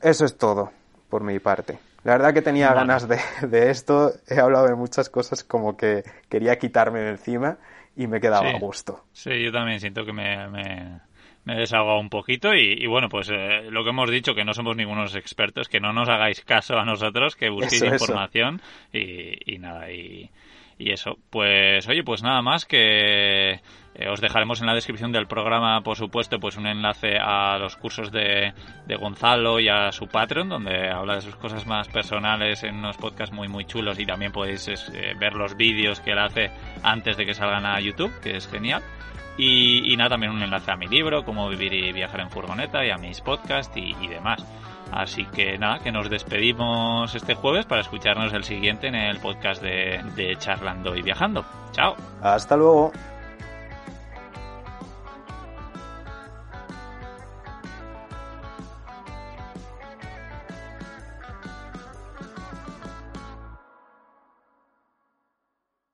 Eso es todo por mi parte. La verdad que tenía ganas de, de, esto. He hablado de muchas cosas como que quería quitarme de encima y me quedaba a gusto. Sí, yo también siento que me, me, me he desahogado un poquito y, bueno, pues eh, lo que hemos dicho, que no somos ningunos expertos, que no nos hagáis caso a nosotros, que busquéis información Y, y nada, y y eso, pues oye, pues nada más que eh, os dejaremos en la descripción del programa, por supuesto, pues un enlace a los cursos de, de, Gonzalo y a su Patreon, donde habla de sus cosas más personales en unos podcasts muy muy chulos y también podéis eh, ver los vídeos que él hace antes de que salgan a YouTube, que es genial. Y, y, nada, también un enlace a mi libro, Cómo vivir y viajar en furgoneta, y a mis podcasts y, y demás. Así que nada, que nos despedimos este jueves para escucharnos el siguiente en el podcast de, de Charlando y Viajando. Chao. Hasta luego.